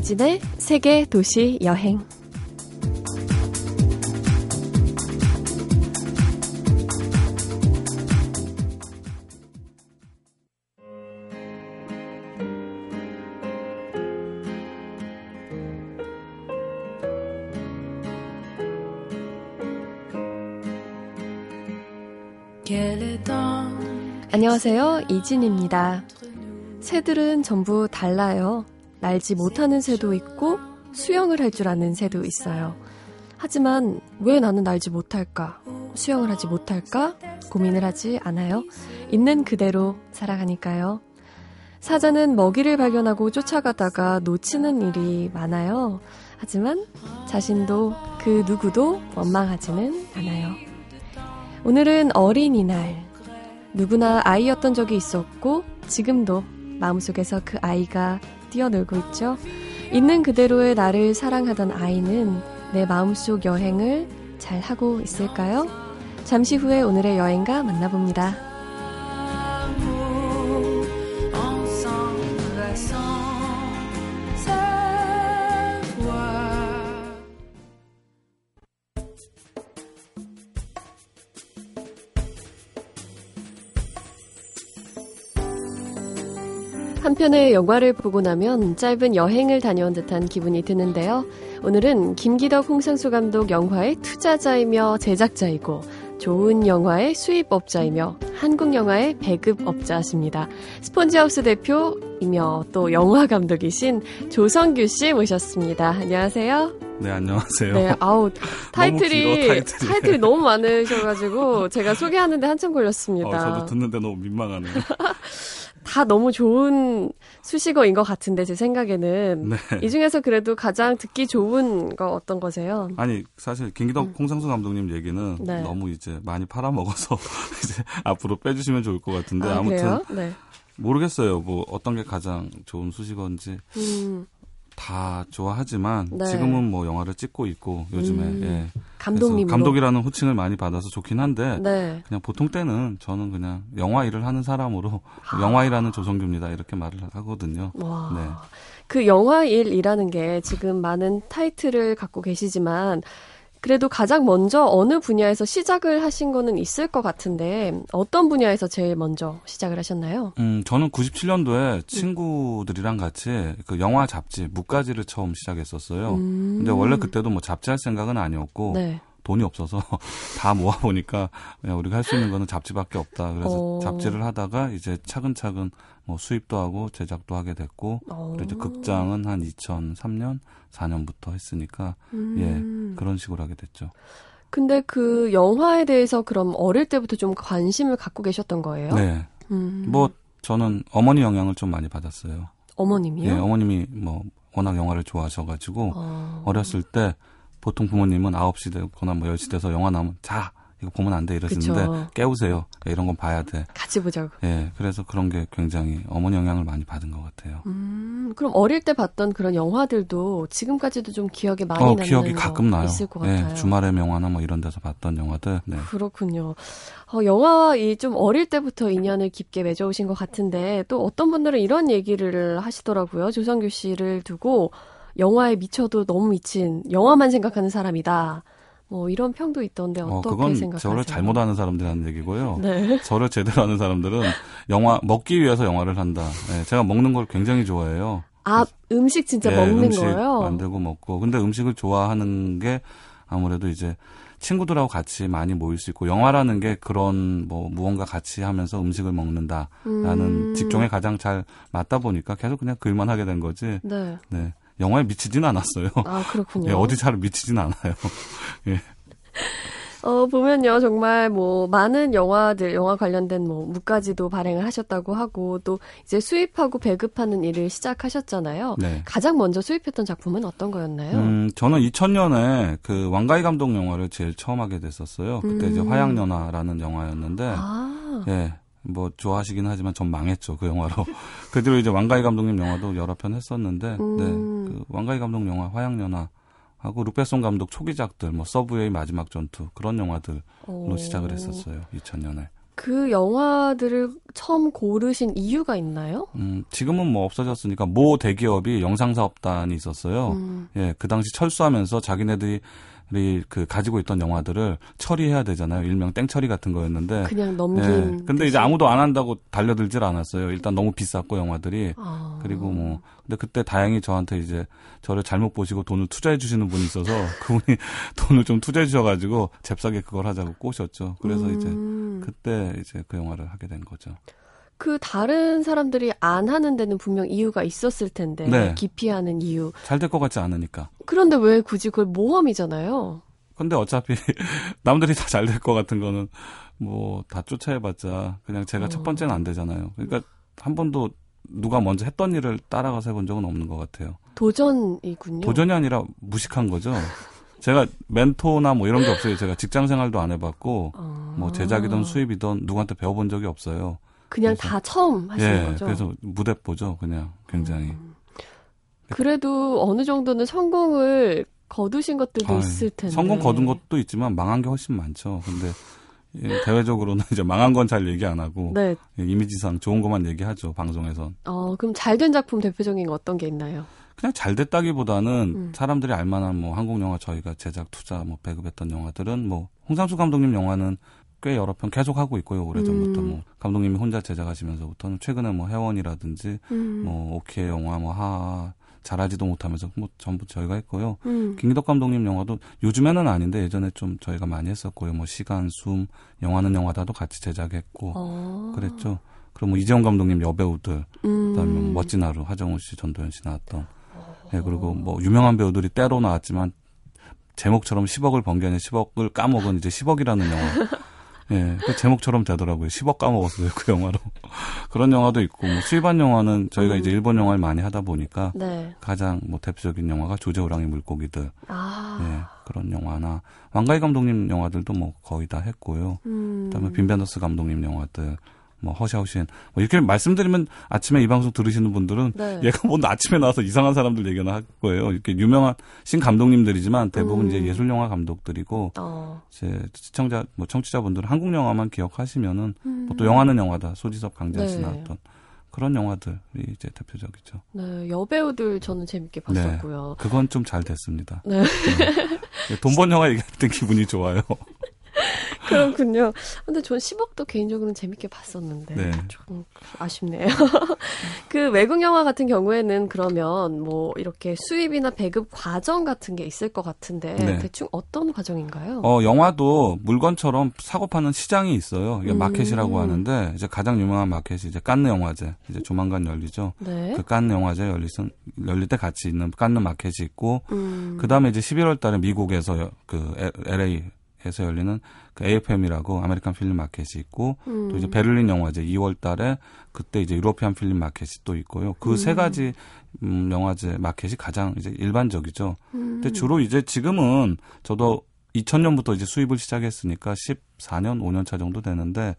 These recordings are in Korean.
이진의 세계 도시 여행. 안녕하세요. 이진입니다. 새들은 전부 달라요. 날지 못하는 새도 있고 수영을 할 줄 아는 새도 있어요. 하지만 왜 나는 날지 못할까? 수영을 하지 못할까? 고민을 하지 않아요. 있는 그대로 살아가니까요. 사자는 먹이를 발견하고 쫓아가다가 놓치는 일이 많아요. 하지만 자신도 그 누구도 원망하지는 않아요. 오늘은 어린이날. 누구나 아이였던 적이 있었고 지금도 마음속에서 그 아이가 뛰어놀고 있죠. 있는 그대로의 나를 사랑하던 아이는 내 마음속 여행을 잘 하고 있을까요? 잠시 후에 오늘의 여행가 만나봅니다. 한 편의 영화를 보고 나면 짧은 여행을 다녀온 듯한 기분이 드는데요. 오늘은 김기덕 홍상수 감독 영화의 투자자이며 제작자이고 좋은 영화의 수입업자이며 한국 영화의 배급업자십니다. 스폰지하우스 대표이며 또 영화 감독이신 조성규 씨 모셨습니다. 안녕하세요. 네, 안녕하세요. 네, 아우, 타이틀이, 너무 길어, 타이틀이. 타이틀이 너무 많으셔가지고, 제가 소개하는데 한참 걸렸습니다. 어, 저도 듣는데 너무 민망하네요. 다 너무 좋은 수식어인 것 같은데 제 생각에는 네. 이 중에서 그래도 가장 듣기 좋은 거 어떤 거세요? 아니 사실 김기덕 음. 홍상수 감독님 얘기는 네. 너무 이제 많이 팔아먹어서 이제 앞으로 빼주시면 좋을 것 같은데 아, 무튼 네. 모르겠어요. 뭐 어떤 게 가장 좋은 수식어인지. 음. 다 좋아하지만 네. 지금은 뭐 영화를 찍고 있고 요즘에 음, 예. 감독님 감독이라는 호칭을 많이 받아서 좋긴 한데 네. 그냥 보통 때는 저는 그냥 영화 일을 하는 사람으로 아. 영화 일하는 조성규입니다 이렇게 말을 하거든요. 와. 네. 그 영화 일이라는 게 지금 많은 타이틀을 갖고 계시지만 그래도 가장 먼저 어느 분야에서 시작을 하신 거는 있을 것 같은데 어떤 분야에서 제일 먼저 시작을 하셨나요? 음, 저는 97년도에 친구들이랑 같이 그 영화 잡지 무가지를 처음 시작했었어요. 음. 근데 원래 그때도 뭐 잡지 할 생각은 아니었고 네. 돈이 없어서 다 모아 보니까 그냥 우리가 할 수 있는 거는 잡지밖에 없다. 그래서 오. 어. 잡지를 하다가 이제 차근차근 뭐 수입도 하고 제작도 하게 됐고 오. 그리고 이제 극장은 한 2003년 4년부터 했으니까 음. 예 그런 식으로 하게 됐죠. 근데 그 영화에 대해서 그럼 어릴 때부터 좀 관심을 갖고 계셨던 거예요? 네. 음. 뭐 저는 어머니 영향을 좀 많이 받았어요. 어머님이요? 예, 어머님이 뭐 워낙 영화를 좋아하셔가지고 어. 어렸을 때 보통 부모님은 9시 되거나 뭐 10시 돼서 영화 나오면 자 이거 보면 안 돼 이러시는데 그쵸. 깨우세요. 이런 건 봐야 돼. 같이 보자고. 예, 그래서 그런 게 굉장히 어머니 영향을 많이 받은 것 같아요. 음, 그럼 어릴 때 봤던 그런 영화들도 지금까지도 좀 기억에 많이 어, 남는 기억이 가끔 나요. 있을 것 예, 같아요. 주말의 명화나 뭐 이런 데서 봤던 영화들. 네. 그렇군요. 어, 영화와 이 좀 어릴 때부터 인연을 깊게 맺어오신 것 같은데 또 어떤 분들은 이런 얘기를 하시더라고요. 조성규 씨를 두고 영화에 미쳐도 너무 미친 영화만 생각하는 사람이다. 뭐 이런 평도 있던데 어, 어떻게 어, 그건 생각하세요? 저를 잘못하는 사람들이 하는 얘기고요. 네. 저를 제대로 하는 사람들은 영화 먹기 위해서 영화를 한다. 네, 제가 먹는 걸 굉장히 좋아해요. 아 음식 진짜 네, 먹는 음식 거예요? 만들고 먹고. 근데 음식을 좋아하는 게 아무래도 이제 친구들하고 같이 많이 모일 수 있고 영화라는 게 그런 뭐 무언가 같이 하면서 음식을 먹는다라는 음. 직종에 가장 잘 맞다 보니까 계속 그냥 글만 하게 된 거지. 네. 네. 영화에 미치진 않았어요. 아, 그렇군요. 예, 어디 잘 미치진 않아요. 예. 어, 보면요, 정말 뭐, 많은 영화들, 영화 관련된 뭐, 무까지도 발행을 하셨다고 하고, 또 이제 수입하고 배급하는 일을 시작하셨잖아요. 네. 가장 먼저 수입했던 작품은 어떤 거였나요? 음, 저는 2000년에 그 왕가희 감독 영화를 제일 처음 하게 됐었어요. 그때 음. 이제 화양연화라는 영화였는데, 아. 예. 뭐 좋아하시긴 하지만 전 망했죠 그 영화로. 그 뒤로 이제 왕가희 감독님 영화도 여러 편 했었는데, 음. 네, 그 왕가희 감독 영화 화양연화 하고 루페송 감독 초기작들, 뭐 서브웨이 마지막 전투 그런 영화들로 오. 시작을 했었어요 2000년에. 그 영화들을 처음 고르신 이유가 있나요? 음, 지금은 뭐 없어졌으니까 모 대기업이 영상사업단이 있었어요. 음. 예, 그 당시 철수하면서 자기네들이 그 가지고 있던 영화들을 처리해야 되잖아요. 일명 땡처리 같은 거였는데 그냥 넘긴. 예. 근데 이제 아무도 안 한다고 달려들질 않았어요. 일단 너무 비쌌고 영화들이 아. 그리고 뭐 근데 그때 다행히 저한테 이제 저를 잘못 보시고 돈을 투자해 주시는 분이 있어서 그분이 돈을 좀 투자해 주셔가지고 잽싸게 그걸 하자고 꼬셨죠. 그래서 음. 이제 그때 이제 그 영화를 하게 된 거죠. 그 다른 사람들이 안 하는 데는 분명 이유가 있었을 텐데 네. 기피하는 이유. 잘 될 것 같지 않으니까. 그런데 왜 굳이 그걸 모험이잖아요. 근데 어차피 남들이 다 잘 될 것 같은 거는 뭐 다 쫓아해봤자 그냥 제가 어. 첫 번째는 안 되잖아요. 그러니까 한 번도 누가 먼저 했던 일을 따라가서 해본 적은 없는 것 같아요. 도전이군요. 도전이 아니라 무식한 거죠. 제가 멘토나 뭐 이런 게 없어요. 제가 직장 생활도 안 해봤고 어. 뭐 제작이든 수입이든 누구한테 배워본 적이 없어요. 그냥 그래서, 다 처음 하신 예, 거죠. 그래서 무대 보죠, 그냥 굉장히. 음. 그래도 어느 정도는 성공을 거두신 것들도 아유, 있을 텐데. 성공 거둔 것도 있지만 망한 게 훨씬 많죠. 근데 예, 대외적으로는 이제 망한 건 잘 얘기 안 하고 네. 예, 이미지상 좋은 것만 얘기하죠 방송에선. 어 그럼 잘 된 작품 대표적인 거 어떤 게 있나요? 그냥 잘 됐다기보다는 음. 사람들이 알만한 뭐 한국 영화 저희가 제작 투자 뭐 배급했던 영화들은 뭐 홍상수 감독님 영화는 꽤 여러 편 계속 하고 있고요. 오래전부터 음. 뭐 감독님이 혼자 제작하시면서부터는 최근에 뭐 해원이라든지 음. 뭐 오케이 영화 뭐 하하 잘하지도 못하면서 뭐 전부 저희가 했고요. 음. 김기덕 감독님 영화도 요즘에는 아닌데 예전에 좀 저희가 많이 했었고요. 뭐 시간, 숨, 영화는 영화다도 같이 제작했고 어. 그랬죠. 그리고 뭐 이재용 감독님 여배우들, 음. 그다음에 뭐 멋진 하루 하정우 씨, 전도연 씨 나왔던. 예, 네, 그리고 뭐 유명한 배우들이 때로 나왔지만 제목처럼 10억을 번개 아니라 10억을 까먹은 이제 10억이라는 영화. 예, 그 제목처럼 되더라고요. 10억 까먹었어요, 그 영화로. 그런 영화도 있고, 뭐, 수입한 영화는 저희가 음. 이제 일본 영화를 많이 하다 보니까, 네. 가장 뭐 대표적인 영화가 조제 호랑이 물고기들. 아. 예, 그런 영화나, 왕가희 감독님 영화들도 뭐 거의 다 했고요. 음. 그 다음에 빈벤더스 감독님 영화들. 뭐 허샤오신 뭐 이렇게 말씀드리면 아침에 이 방송 들으시는 분들은 네. 얘가 뭐 아침에 나와서 이상한 사람들 얘기나 할 거예요. 이렇게 유명한 신 감독님들이지만 대부분 음. 이제 예술 영화 감독들이고 어. 제 시청자 뭐 청취자분들은 한국 영화만 기억하시면은 음. 뭐또 영화는 영화다 소지섭 강재한 씨 네. 나왔던 그런 영화들이 이제 대표적이죠. 네, 여배우들 저는 재밌게 네. 봤었고요. 네, 그건 좀 잘 됐습니다. 네. 네. 돈번 영화 얘기할 때 기분이 좋아요. 그렇군요. 근데 전 10억도 개인적으로는 재밌게 봤었는데 네. 좀 아쉽네요. 그 외국 영화 같은 경우에는 그러면 뭐 이렇게 수입이나 배급 과정 같은 게 있을 것 같은데 네. 대충 어떤 과정인가요? 어 영화도 물건처럼 사고 파는 시장이 있어요. 이게 음. 마켓이라고 하는데 이제 가장 유명한 마켓이 이제 깐느 영화제 이제 조만간 열리죠. 네. 그 깐느 영화제 열릴 열릴 때 같이 있는 깐느 마켓이 있고 음. 그 다음에 이제 11월 달에 미국에서 그 LA 에서 열리는 그 AFM이라고 American Film Market이 있고 음. 또 이제 음. 베를린 영화제 2월 달에 그때 이제 European Film Market이 또 있고요. 그 세 음. 가지 음 영화제 마켓이 가장 이제 일반적이죠. 음. 근데 주로 이제 지금은 저도 2000년부터 이제 수입을 시작했으니까 14년 5년 차 정도 되는데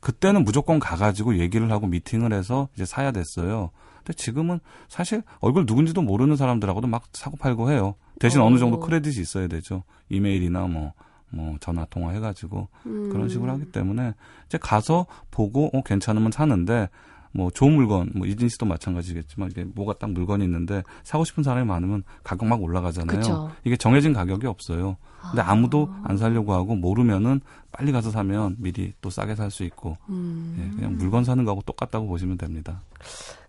그때는 무조건 가 가지고 얘기를 하고 미팅을 해서 이제 사야 됐어요. 근데 지금은 사실 얼굴 누군지도 모르는 사람들하고도 막 사고 팔고 해요. 대신 어. 어느 정도 크레딧이 있어야 되죠. 이메일이나 뭐 뭐 전화 통화 해가지고 음. 그런 식으로 하기 때문에 이제 가서 보고 어 괜찮으면 사는데 뭐 좋은 물건 뭐 이진 씨도 마찬가지겠지만 이게 뭐가 딱 물건이 있는데 사고 싶은 사람이 많으면 가격 막 올라가잖아요. 그쵸. 이게 정해진 가격이 없어요. 근데 아. 아무도 안 사려고 하고 모르면은 빨리 가서 사면 미리 또 싸게 살 수 있고 음. 예, 그냥 물건 사는 거하고 똑같다고 보시면 됩니다.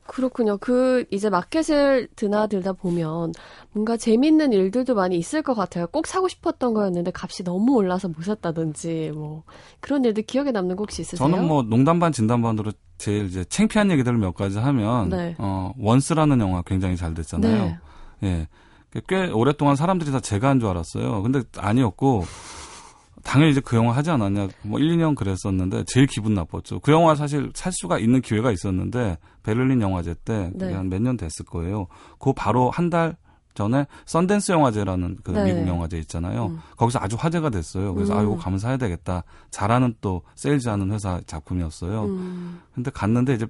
그렇군요. 그 이제 마켓을 드나들다 보면 뭔가 재밌는 일들도 많이 있을 것 같아요. 꼭 사고 싶었던 거였는데 값이 너무 올라서 못 샀다든지 뭐 그런 일들 기억에 남는 거 혹시 있으세요? 저는 뭐 농담 반 진담 반으로 제일 이제 창피한 얘기들을 몇 가지 하면 네. 어 원스라는 영화 굉장히 잘 됐잖아요. 네. 예. 꽤 오랫동안 사람들이 다 제가 한 줄 알았어요. 근데 아니었고 당연히 이제 그 영화 하지 않았냐. 뭐 1, 2년 그랬었는데 제일 기분 나빴죠. 그 영화 사실 살 수가 있는 기회가 있었는데 베를린 영화제 때 네. 한몇 년 됐을 거예요. 그 바로 한 달 전에 썬댄스 영화제라는 그 네. 미국 영화제 있잖아요. 음. 거기서 아주 화제가 됐어요. 그래서 음. 아 이거 가면 사야 되겠다. 잘하는 또 세일즈하는 회사 작품이었어요. 음. 근데 갔는데 이제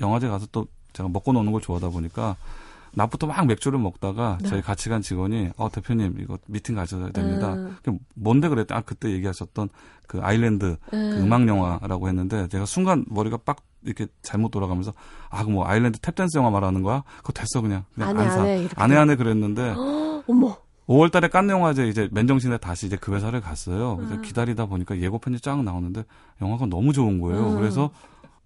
영화제 가서 또 제가 먹고 노는 걸 좋아하다 보니까 낮부터 막 맥주를 먹다가 네. 저희 같이 간 직원이 어 대표님 이거 미팅 가져야 됩니다. 음. 뭔데 그랬더니 아 그때 얘기하셨던 그 아일랜드 그 음. 그 음악 영화라고 했는데 제가 순간 머리가 빡 이렇게 잘못 돌아가면서 아 그 뭐 아일랜드 탭댄스 영화 말하는 거야? 그거 됐어 그냥 그냥 안 사. 안해, 안해 그랬는데 어머 5월 달에 깐 영화제 이제 맨정신에 다시 이제 그 회사를 갔어요. 음. 기다리다 보니까 예고편이 쫙 나오는데 영화가 너무 좋은 거예요. 음. 그래서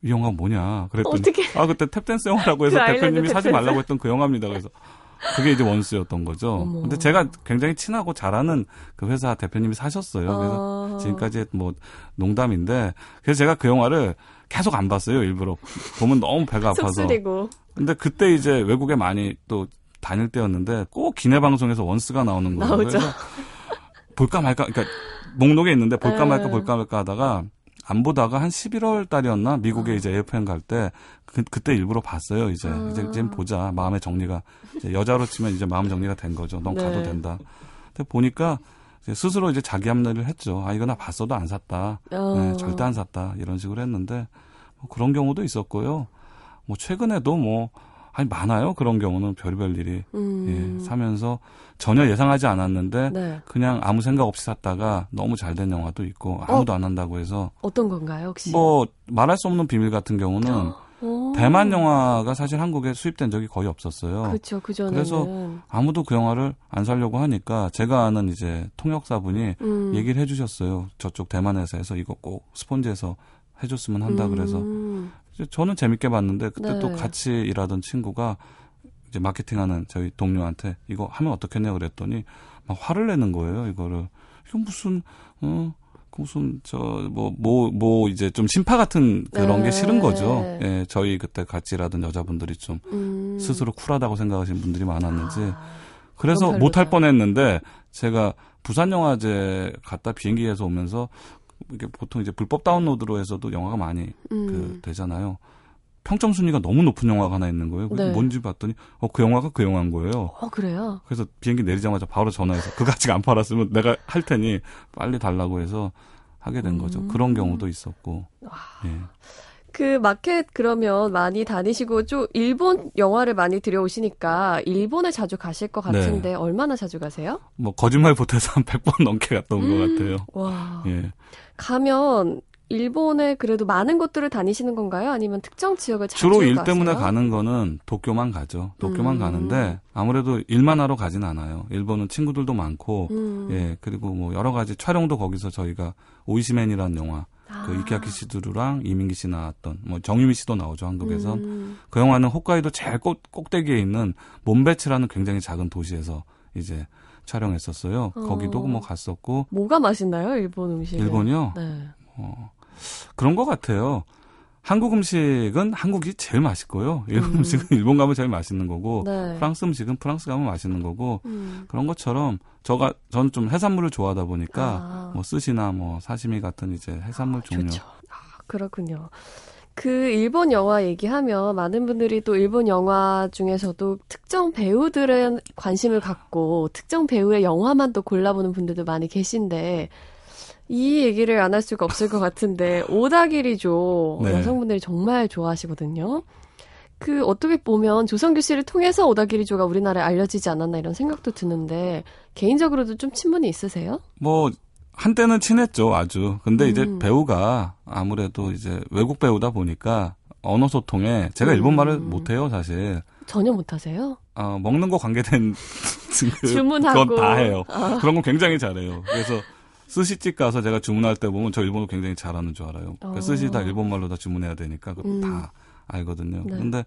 이 영화 뭐냐 그랬더니 어떡해. 아 그때 탭댄스 영화라고 해서 그 대표님이 사지 말라고 했던 그 영화입니다. 그래서 그게 이제 원수였던 거죠. 어머. 근데 제가 굉장히 친하고 잘하는 그 회사 대표님이 사셨어요. 그래서 어. 지금까지 뭐 농담인데 그래서 제가 그 영화를 계속 안 봤어요. 일부러 보면 너무 배가 아파서. 씁쓸이고. 근데 그때 이제 외국에 많이 또 다닐 때였는데 꼭 기내 방송에서 원스가 나오는 거예요. 나오죠. 그래서 볼까 말까 그러니까 목록에 있는데 볼까 말까 네. 볼까 말까 하다가 안 보다가 한 11월 달이었나 미국에 어. 이제 AFM 갈때 그, 그때 일부러 봤어요. 이제 어. 이제 이제 보자 마음의 정리가 여자로 치면 이제 마음 정리가 된 거죠. 넌 네. 가도 된다. 근데 보니까 이제 스스로 이제 자기 합리를 했죠. 아 이거 나 봤어도 안 샀다. 어. 네, 절대 안 샀다 이런 식으로 했는데 뭐 그런 경우도 있었고요. 뭐 최근에도 뭐 아니 많아요 그런 경우는 별별 일이 음. 예, 사면서 전혀 예상하지 않았는데 네. 그냥 아무 생각 없이 샀다가 너무 잘 된 영화도 있고 아무도 어? 안 한다고 해서 어떤 건가요 혹시 뭐 말할 수 없는 비밀 같은 경우는 오. 대만 영화가 사실 한국에 수입된 적이 거의 없었어요. 그렇죠. 그전에 그래서 아무도 그 영화를 안 살려고 하니까 제가 아는 이제 통역사분이 음. 얘기를 해주셨어요. 저쪽 대만 회사에서 이거 꼭 스폰지에서 해줬으면 한다 그래서 음. 저는 재밌게 봤는데 그때 네. 또 같이 일하던 친구가 이제 마케팅하는 저희 동료한테 이거 하면 어떻겠냐 그랬더니 막 화를 내는 거예요. 이거를 이거 무슨 어 무슨 저뭐 뭐 뭐 뭐 이제 좀 심파 같은 그런 네. 게 싫은 거죠. 예, 저희 그때 같이 일하던 여자분들이 좀 음. 스스로 쿨하다고 생각하시는 분들이 많았는지 아, 그래서 못할 뻔했는데 제가 부산 영화제 갔다 비행기에서 오면서 이게 보통 이제 불법 다운로드로 해서도 영화가 많이 음. 그 되잖아요. 평점 순위가 너무 높은 영화가 하나 있는 거예요. 네. 뭔지 봤더니 어 그 영화가 그 영화인 거예요. 어 그래요? 그래서 비행기 내리자마자 바로 전화해서 그거 아직 안 팔았으면 내가 할 테니 빨리 달라고 해서 하게 된 음. 거죠. 그런 경우도 있었고. 와. 예. 그 마켓 그러면 많이 다니시고 좀 일본 영화를 많이 들여오시니까 일본에 자주 가실 것 같은데 네. 얼마나 자주 가세요? 뭐 거짓말 못해서 한 100번 넘게 온것 음. 같아요. 와. 예. 가면 일본에 그래도 많은 곳들을 다니시는 건가요? 아니면 특정 지역을 주로 일 가세요? 때문에 가는 거는 도쿄만 가죠. 도쿄만 음. 가는데 아무래도 일만 하러 가진 않아요. 일본은 친구들도 많고 음. 예 그리고 뭐 여러 가지 촬영도 거기서 저희가 오이시맨이라는 영화 아. 그 이키아키 시드루랑 이민기 씨 나왔던 뭐 정유미 씨도 나오죠 한국에선 음. 그 영화는 홋카이도 제일 꼭, 꼭대기에 있는 몬베츠라는 굉장히 작은 도시에서 이제 촬영했었어요. 어. 거기도 뭐 갔었고 뭐가 맛있나요 일본 음식? 일본이요? 네. 어, 그런 것 같아요. 한국 음식은 한국이 제일 맛있고요. 일본 음. 식은 일본 가면 제일 맛있는 거고, 네. 프랑스 음식은 프랑스 가면 맛있는 거고, 음. 그런 것처럼 저가 저는 좀 해산물을 좋아하다 보니까 아. 뭐 스시나 뭐 사시미 같은 이제 해산물 아, 종류. 좋죠. 아, 그렇군요. 그 일본 영화 얘기하면 많은 분들이 또 일본 영화 중에서도 특정 배우들은 관심을 갖고 특정 배우의 영화만 또 골라보는 분들도 많이 계신데 이 얘기를 안 할 수가 없을 것 같은데 오다기리죠 네. 여성분들이 정말 좋아하시거든요. 그 어떻게 보면 조성규 씨를 통해서 오다기리조가 우리나라에 알려지지 않았나 이런 생각도 드는데 개인적으로도 좀 친분이 있으세요? 뭐 한때는 친했죠 아주. 근데 음. 이제 배우가 아무래도 이제 외국 배우다 보니까 언어 소통에 제가 음. 일본 말을 못해요 사실. 전혀 못하세요? 어, 먹는 거 관계된 그, 주문하고 그건 다 해요. 아. 그런 건 굉장히 잘해요. 그래서 스시집 가서 제가 주문할 때 보면 저 일본어 굉장히 잘하는 줄 알아요. 그러니까 어. 스시 다 일본 말로 다 주문해야 되니까 음. 다 알거든요. 네. 근데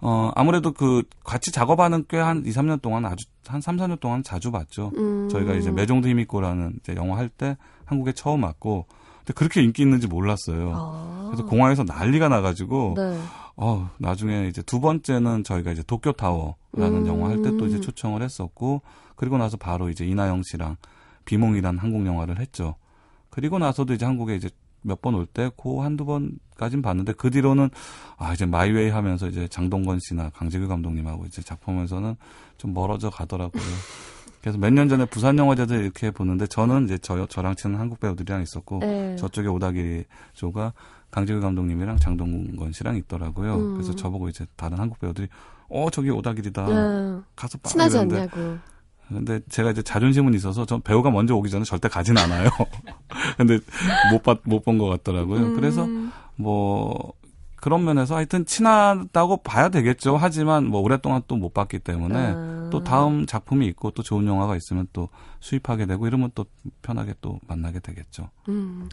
어 아무래도 그 같이 작업하는 꽤 한 2, 3년 동안 아주 한 3, 4년 동안 자주 봤죠. 음. 저희가 이제 매종도 히미코라는 이제 영화 할 때 한국에 처음 왔고 근데 그렇게 인기 있는지 몰랐어요. 아. 그래서 공항에서 난리가 나 가지고 네. 어 나중에 이제 두 번째는 저희가 이제 도쿄 타워라는 음. 영화 할 때 또 이제 초청을 했었고 그리고 나서 바로 이제 이나영 씨랑 비몽이란 한국 영화를 했죠. 그리고 나서도 이제 한국에 이제 몇 번 올때고 한두 번까진 봤는데 그 뒤로는 아 이제 마이웨이 하면서 이제 장동건 씨나 강재규 감독님하고 이제 작품에서는 좀 멀어져 가더라고요. 그래서 몇 년 전에 부산 영화제도 이렇게 보는데 저는 이제 저 저랑 치는 한국 배우들이랑 있었고 네. 저쪽에 오다기 조가 강재규 감독님이랑 장동건 씨랑 있더라고요. 음. 그래서 저보고 이제 다른 한국 배우들이 어 저기 오다길이다 네. 가서 봐. 친하지 않냐고. 근데 제가 이제 자존심은 있어서 전 배우가 먼저 오기 전에 절대 가진 않아요. 근데 못 봤, 못 본 것 같더라고요. 음. 그래서 뭐 그런 면에서 하여튼 친하다고 봐야 되겠죠. 하지만 뭐 오랫동안 또 못 봤기 때문에 음. 또 다음 작품이 있고 또 좋은 영화가 있으면 또 수입하게 되고 이러면 또 편하게 또 만나게 되겠죠. 음.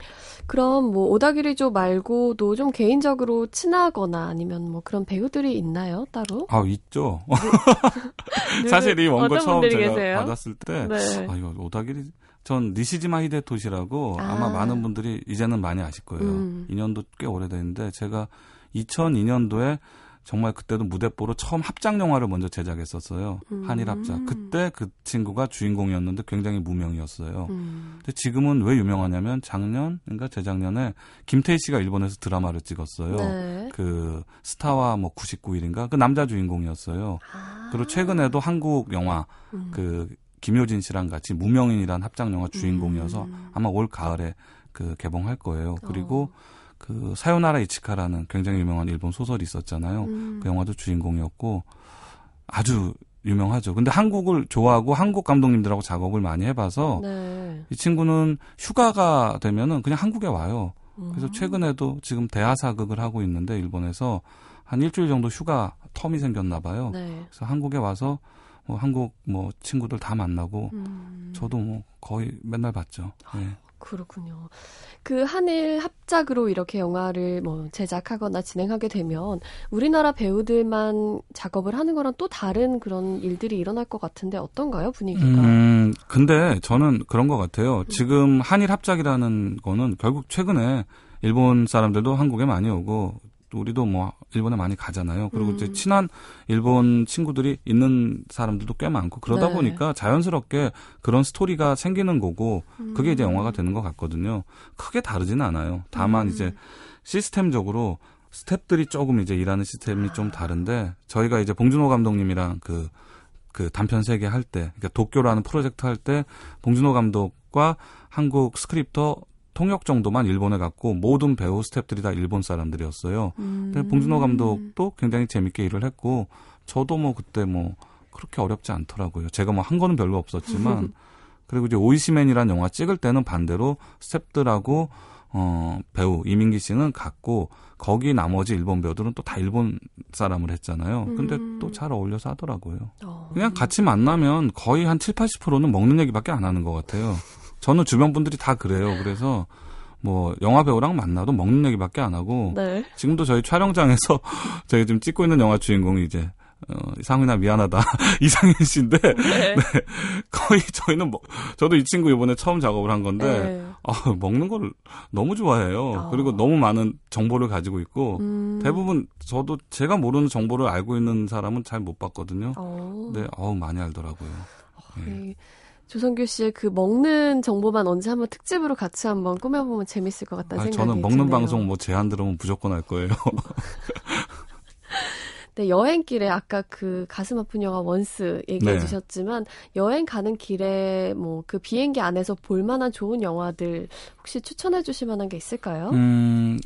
그럼 뭐 오다기리조 말고도 좀 개인적으로 친하거나 아니면 뭐 그런 배우들이 있나요 따로? 아 있죠. 네. 사실 이 원고 처음 제가 계세요? 받았을 때 네. 아 이거 오다기리 전 니시지마 히데토시라고 아. 마 많은 분들이 이제는 많이 아실 거예요. 음. 2년도 꽤 오래됐는데 제가 2002년도에 정말 그때도 무대뽀로 처음 합작 영화를 먼저 제작했었어요. 음. 한일 합작. 그때 그 친구가 주인공이었는데 굉장히 무명이었어요. 음. 근데 지금은 왜 유명하냐면 작년, 그러니까 재작년에 김태희 씨가 일본에서 드라마를 찍었어요. 네. 그 스타와 뭐 99일인가 그 남자 주인공이었어요. 아. 그리고 최근에도 한국 영화 음. 그 김효진 씨랑 같이 무명인이란 합작 영화 주인공이어서 음. 아마 올 가을에 그 개봉할 거예요. 그리고 어. 그 사요나라 이치카라는 굉장히 유명한 일본 소설이 있었잖아요. 음. 그 영화도 주인공이었고 아주 유명하죠. 근데 한국을 좋아하고 한국 감독님들하고 작업을 많이 해봐서 네. 이 친구는 휴가가 되면은 그냥 한국에 와요. 그래서 음. 최근에도 지금 대하사극을 하고 있는데 일본에서 한 일주일 정도 휴가 텀이 생겼나 봐요. 네. 그래서 한국에 와서 뭐 한국 뭐 친구들 다 만나고 음. 저도 뭐 거의 맨날 봤죠. 네. 그렇군요. 그 한일 합작으로 이렇게 영화를 뭐 제작하거나 진행하게 되면 우리나라 배우들만 작업을 하는 거랑 또 다른 그런 일들이 일어날 것 같은데 어떤가요 분위기가? 음, 근데 저는 그런 것 같아요. 지금 한일 합작이라는 거는 결국 최근에 일본 사람들도 한국에 많이 오고 우리도 뭐 일본에 많이 가잖아요. 그리고 음. 이제 친한 일본 친구들이 있는 사람들도 꽤 많고 그러다 네. 보니까 자연스럽게 그런 스토리가 생기는 거고 그게 이제 영화가 되는 것 같거든요. 크게 다르지는 않아요. 다만 음. 이제 시스템적으로 스탭들이 조금 이제 일하는 시스템이 아. 좀 다른데 저희가 이제 봉준호 감독님이랑 그, 그 단편 세계 할 때, 그러니까 도쿄라는 프로젝트 할 때 봉준호 감독과 한국 스크립터 통역 정도만 일본에 갔고 모든 배우 스탭들이 다 일본 사람들이었어요. 음. 근데 봉준호 감독도 굉장히 재밌게 일을 했고 저도 뭐 그때 뭐 그렇게 어렵지 않더라고요. 제가 뭐 한 거는 별로 없었지만 그리고 이제 오이시맨이라는 영화 찍을 때는 반대로 스탭들하고 어 배우 이민기 씨는 갔고 거기 나머지 일본 배우들은 또 다 일본 사람들 했잖아요. 근데 음. 또 잘 어울려서 하더라고요. 어. 그냥 같이 만나면 거의 한 7, 80%는 먹는 얘기밖에 안 하는 것 같아요. 저는 주변 분들이 다 그래요. 그래서 뭐 영화 배우랑 만나도 먹는 얘기밖에 안 하고 네. 지금도 저희 촬영장에서 저희 지금 찍고 있는 영화 주인공이 이제 어, 상훈아 미안하다 이상현 씨인데 네. 네. 거의 저희는 뭐 저도 이 친구 이번에 처음 작업을 한 건데 네. 아, 먹는 걸 너무 좋아해요. 어. 그리고 너무 많은 정보를 가지고 있고 음. 대부분 저도 제가 모르는 정보를 알고 있는 사람은 잘 못 봤거든요. 어. 근데 어우 많이 알더라고요. 어, 네. 조성규 씨의 그 먹는 정보만 언제 한번 특집으로 같이 한번 꾸며보면 재밌을 것 같다는 아, 생각이 저는 먹는 드네요. 방송 뭐 제안 들으면 무조건 할 거예요. 네, 여행길에 아까 그 가슴 아픈 영화 원스 얘기해 네. 주셨지만 여행 가는 길에 뭐 그 비행기 안에서 볼 만한 좋은 영화들 혹시 추천해 주실 만한 게 있을까요? 음,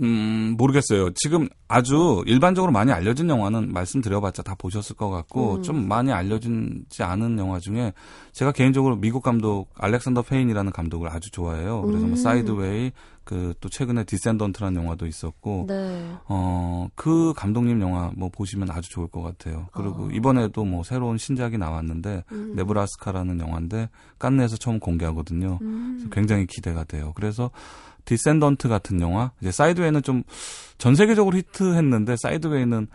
음, 모르겠어요. 지금 아주 일반적으로 많이 알려진 영화는 말씀드려봤자 다 보셨을 것 같고 음. 좀 많이 알려지지 않은 영화 중에 제가 개인적으로 미국 감독 알렉산더 페인이라는 감독을 아주 좋아해요. 그래서 뭐 음. 뭐 사이드웨이 그 또 최근에 디센던트라는 영화도 있었고 네. 어 그 감독님 영화 뭐 보시면 아주 좋을 것 같아요. 그리고 어. 이번에도 뭐 새로운 신작이 나왔는데 음. 네브라스카라는 영화인데 깐느에서 처음 공개하거든요. 음. 굉장히 기대가 돼요. 그래서 디센던트 같은 영화 이제 사이드웨이는 좀 전 세계적으로 히트했는데 사이드웨이는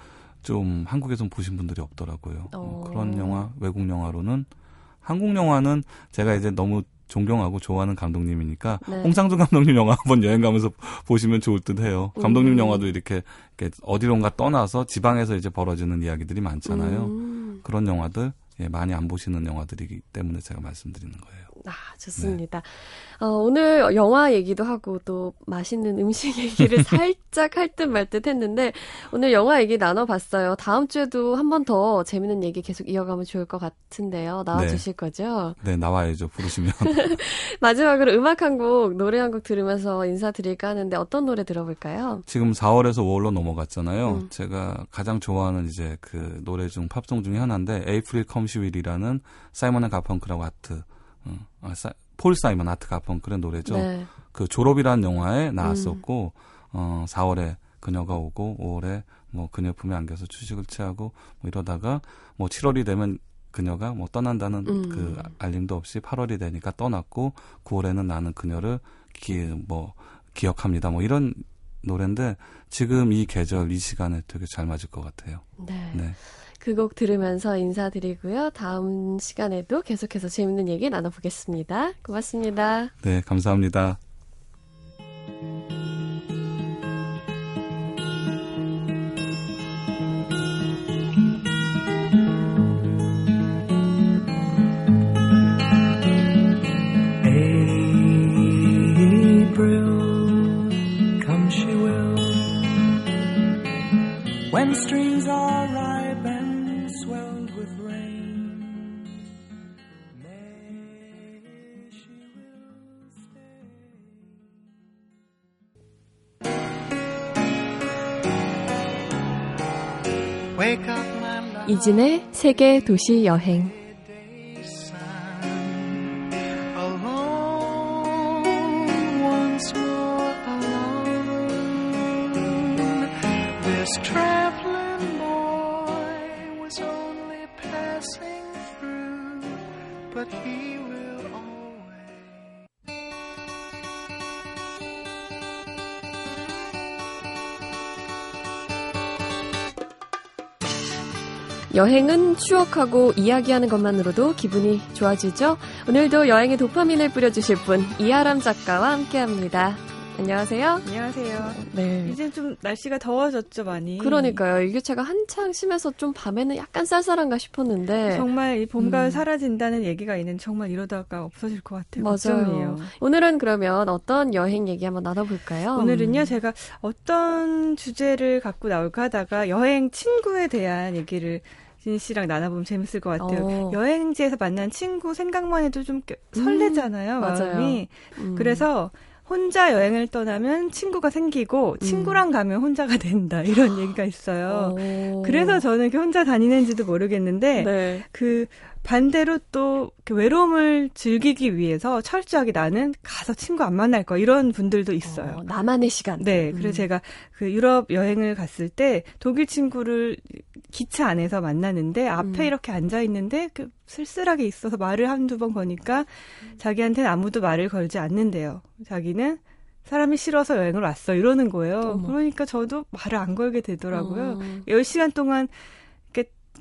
좀 한국에선 보신 분들이 없더라고요. 어. 그런 영화 외국 영화로는 한국 영화는 제가 이제 너무 존경하고 좋아하는 감독님이니까 네. 홍상준 감독님 영화 한번 여행 가면서 보시면 좋을 듯 해요. 감독님 음. 영화도 이렇게, 이렇게 어디론가 떠나서 지방에서 이제 벌어지는 이야기들이 많잖아요. 음. 그런 영화들 예, 많이 안 보시는 영화들이기 때문에 제가 말씀드리는 거예요. 아, 좋습니다. 네. 어, 오늘 영화 얘기도 하고 또 맛있는 음식 얘기를 살짝 할 듯 말 듯 했는데 오늘 영화 얘기 나눠봤어요. 다음 주에도 한 번 더 재밌는 얘기 계속 이어가면 좋을 것 같은데요. 나와주실 네. 거죠? 네, 나와야죠. 부르시면. 마지막으로 음악 한 곡, 노래 한 곡 들으면서 인사드릴까 하는데 어떤 노래 들어볼까요? 지금 4월에서 5월로 넘어갔잖아요. 음. 제가 가장 좋아하는 이제 그 노래 중 팝송 중에 하나인데 April Come She Will이라는 사이먼 앤 가펑클라고 아트 어, 아, 사, 폴 사이먼 아트 가펑클의 노래죠. 네. 그 졸업이라는 영화에 나왔었고 음. 어 4월에 그녀가 오고 5월에 뭐 그녀 품에 안겨서 휴식을 취하고 뭐 이러다가 뭐 7월이 되면 그녀가 뭐 떠난다는 음. 그 알림도 없이 8월이 되니까 떠났고 9월에는 나는 그녀를 기, 뭐 기억합니다. 뭐 이런 노래인데 지금 이 계절 이 시간에 되게 잘 맞을 것 같아요. 네. 네. 그 곡 들으면서 인사드리고요. 다음 시간에도 계속해서 재밌는 얘기 나눠보겠습니다. 고맙습니다. 네, 감사합니다. 이진의 세계 도시 여행 여행은 추억하고 이야기하는 것만으로도 기분이 좋아지죠? 오늘도 여행에 도파민을 뿌려주실 분, 이하람 작가와 함께 합니다. 안녕하세요. 안녕하세요. 네. 이제 좀 날씨가 더워졌죠, 많이. 그러니까요. 일교차가 한창 심해서 좀 밤에는 약간 쌀쌀한가 싶었는데. 정말 이 봄, 가을 음. 사라진다는 얘기가 있는 정말 이러다가 없어질 것 같아요. 맞아요. 걱정이에요. 오늘은 그러면 어떤 여행 얘기 한번 나눠볼까요? 오늘은요, 음. 제가 어떤 주제를 갖고 나올까 하다가 여행 친구에 대한 얘기를 진 씨랑 나눠보면 재밌을 것 같아요. 어. 여행지에서 만난 친구 생각만 해도 좀 설레잖아요, 음, 마음이. 음. 그래서 혼자 여행을 떠나면 친구가 생기고 친구랑 음. 가면 혼자가 된다 이런 얘기가 있어요. 오. 그래서 저는 혼자 다니는지도 모르겠는데 네. 그 반대로 또 외로움을 즐기기 위해서 철저하게 나는 가서 친구 안 만날 거 이런 분들도 있어요. 어, 나만의 시간. 네, 그래서 음. 제가 그 유럽 여행을 갔을 때 독일 친구를 기차 안에서 만나는데 앞에 음. 이렇게 앉아 있는데 그 쓸쓸하게 있어서 말을 한두 번 거니까 자기한테는 아무도 말을 걸지 않는데요. 자기는 사람이 싫어서 여행을 왔어 이러는 거예요. 어머. 그러니까 저도 말을 안 걸게 되더라고요. 어. 10시간 동안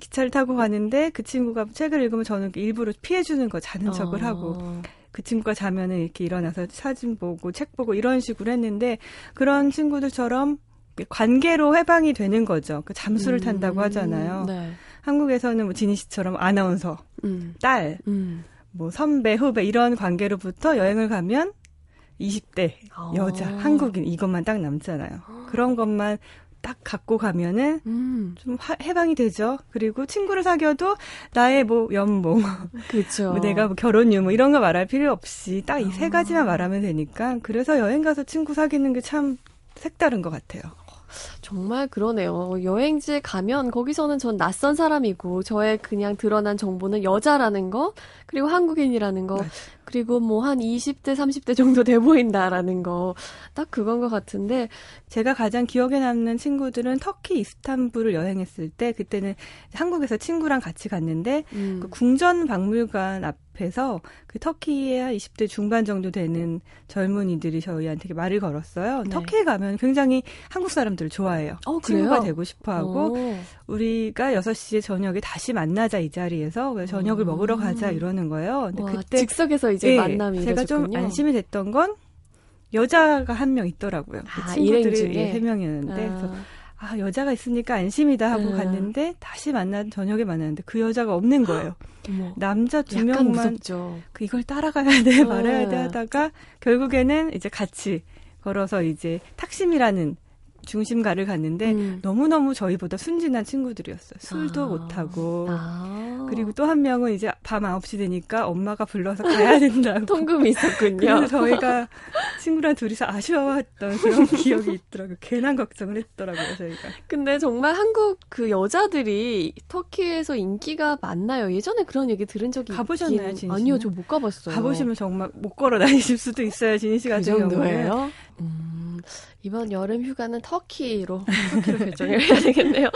기차를 타고 가는데 그 친구가 책을 읽으면 저는 일부러 피해주는 거 자는 척을 어. 하고 그 친구가 자면은 이렇게 일어나서 사진 보고 책 보고 이런 식으로 했는데 그런 친구들처럼 관계로 해방이 되는 거죠. 그 잠수를 음. 탄다고 하잖아요. 네. 한국에서는 뭐 지니 씨처럼 아나운서, 음. 딸, 음. 뭐 선배, 후배 이런 관계로부터 여행을 가면 20대 어. 여자, 한국인 이것만 딱 남잖아요. 그런 것만 딱 갖고 가면은 음. 좀 화, 해방이 되죠. 그리고 친구를 사귀어도 나의 뭐 연봉, 그렇죠. 뭐 내가 뭐 결혼유 뭐 이런 거 말할 필요 없이 딱 이세 아. 가지만 말하면 되니까 그래서 여행 가서 친구 사귀는 게 참 색다른 것 같아요. 정말 그러네요. 여행지에 가면 거기서는 전 낯선 사람이고 저의 그냥 드러난 정보는 여자라는 거 그리고 한국인이라는 거. 그리고 뭐 한 20대 30대 정도 돼 보인다라는 거 딱 그건 것 같은데 제가 가장 기억에 남는 친구들은 터키 이스탄불을 여행했을 때 그때는 한국에서 친구랑 같이 갔는데 음. 그 궁전 박물관 앞 앞에서 그 터키의 한 20대 중반 정도 되는 젊은이들이 저희한테 말을 걸었어요. 네. 터키에 가면 굉장히 한국 사람들을 좋아해요. 어, 친구가 되고 싶어 하고 우리가 6시에 저녁에 다시 만나자 이 자리에서 왜 저녁을 오. 먹으러 가자 이러는 거예요. 근데 와, 그때 즉석에서 이제 네, 만남이 제가 좀 안심이 됐던 건 여자가 한 명 있더라고요. 그 아, 그 친구들이 예, 세 명이었는데 아. 그래서 아 여자가 있으니까 안심이다 하고 네. 갔는데 다시 만난 저녁에 만났는데 그 여자가 없는 거예요. 어머, 남자 두 명만 그 이걸 따라가야 돼 말아야 돼 하다가 결국에는 이제 같이 걸어서 이제 탁심이라는 중심가를 갔는데 음. 너무너무 저희보다 순진한 친구들이었어요. 술도 아. 못하고. 아. 그리고 또 한 명은 이제 밤 9시 되니까 엄마가 불러서 가야 된다고. 통금이 있었군요. 그래서 저희가 친구랑 둘이서 아쉬워했던 그런 기억이 있더라고요. 괜한 걱정을 했더라고요, 저희가. 근데 정말 한국 그 여자들이 터키에서 인기가 많나요? 예전에 그런 얘기 들은 적이 가보셨나요, 진희 아니요, 저 못 가봤어요. 가보시면 정말 못 걸어 다니실 수도 있어요, 진희 씨 같은 그 정도예요? 음. 이번 여름 휴가는 터키로, 터키로 결정을 해야 되겠네요.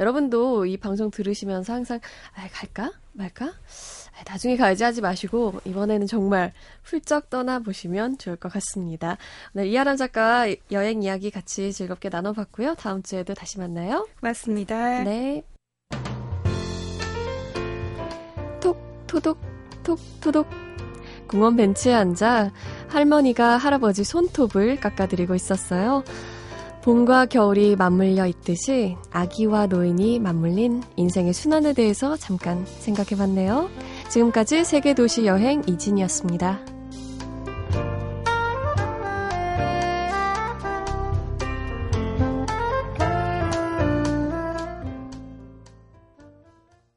여러분도 이 방송 들으시면서 항상, 아, 갈까? 말까? 아, 나중에 가야지 하지 마시고, 이번에는 정말 훌쩍 떠나 보시면 좋을 것 같습니다. 오늘 이하람 작가 여행 이야기 같이 즐겁게 나눠봤고요. 다음 주에도 다시 만나요. 고맙습니다. 네. 톡, 토독, 톡, 토독. 공원 벤치에 앉아 할머니가 할아버지 손톱을 깎아드리고 있었어요. 봄과 겨울이 맞물려 있듯이 아기와 노인이 맞물린 인생의 순환에 대해서 잠깐 생각해 봤네요. 지금까지 세계도시 여행 이진이었습니다.